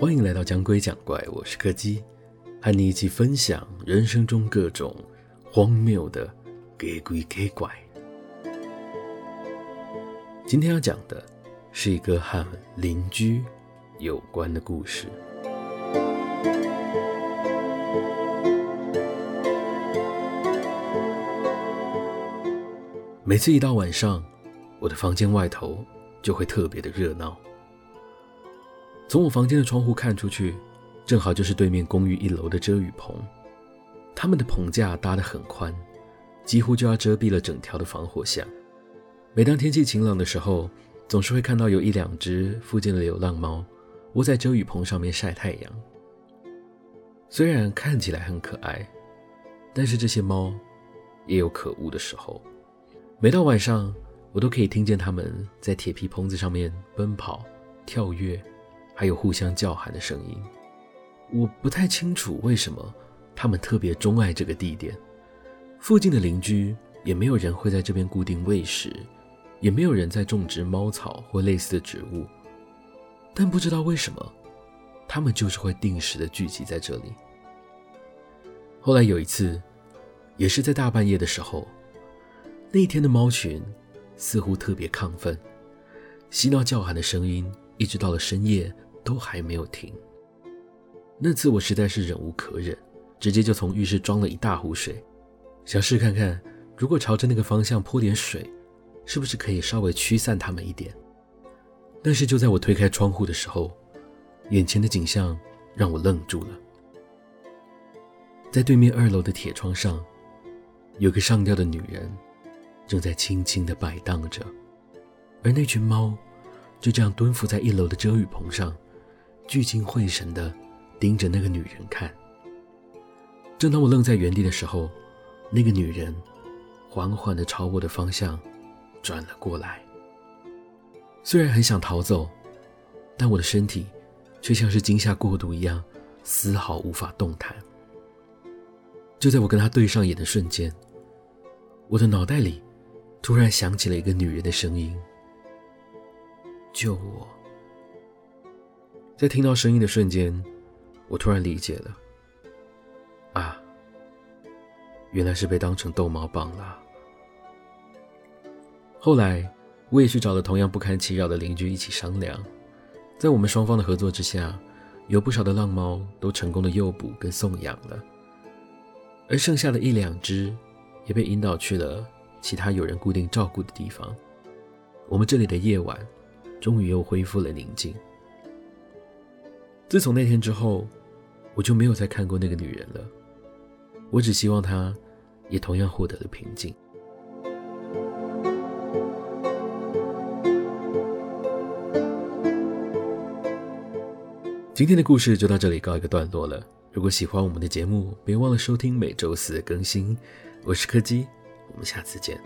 欢迎来到讲鬼讲怪，我是柯基，和你一起分享人生中各种荒谬的给鬼给怪。今天要讲的是一个和邻居有关的故事。每次一到晚上，我的房间外头就会特别的热闹。从我房间的窗户看出去，正好就是对面公寓一楼的遮雨棚。他们的棚架搭得很宽，几乎就要遮蔽了整条的防火巷。每当天气晴朗的时候，总是会看到有一两只附近的流浪猫窝在遮雨棚上面晒太阳。虽然看起来很可爱，但是这些猫也有可恶的时候。每到晚上，我都可以听见他们在铁皮棚子上面奔跑、跳跃，还有互相叫喊的声音。我不太清楚为什么他们特别钟爱这个地点。附近的邻居也没有人会在这边固定喂食，也没有人在种植猫草或类似的植物。但不知道为什么，他们就是会定时的聚集在这里。后来有一次，也是在大半夜的时候。那天的猫群似乎特别亢奋，嬉闹叫喊的声音一直到了深夜都还没有停。那次我实在是忍无可忍，直接就从浴室装了一大壶水，想试看看如果朝着那个方向泼点水，是不是可以稍微驱散它们一点。但是就在我推开窗户的时候，眼前的景象让我愣住了。在对面二楼的铁窗上，有个上吊的女人。正在轻轻地摆荡着，而那群猫就这样蹲伏在一楼的遮雨棚上，聚精会神地盯着那个女人看。正当我愣在原地的时候，那个女人缓缓地朝我的方向转了过来。虽然很想逃走，但我的身体却像是惊吓过度一样，丝毫无法动弹。就在我跟她对上眼的瞬间，我的脑袋里。突然响起了一个女人的声音：“救我！”在听到声音的瞬间，我突然理解了。啊，原来是被当成逗猫棒了。后来，我也去找了同样不堪其扰的邻居一起商量，在我们双方的合作之下，有不少的浪猫都成功的诱捕跟送养了，而剩下的一两只也被引导去了。其他有人固定照顾的地方，我们这里的夜晚终于又恢复了宁静。自从那天之后，我就没有再看过那个女人了。我只希望她也同样获得了平静。今天的故事就到这里告一个段落了。如果喜欢我们的节目，别忘了收听每周四的更新。我是柯基。我们下次见。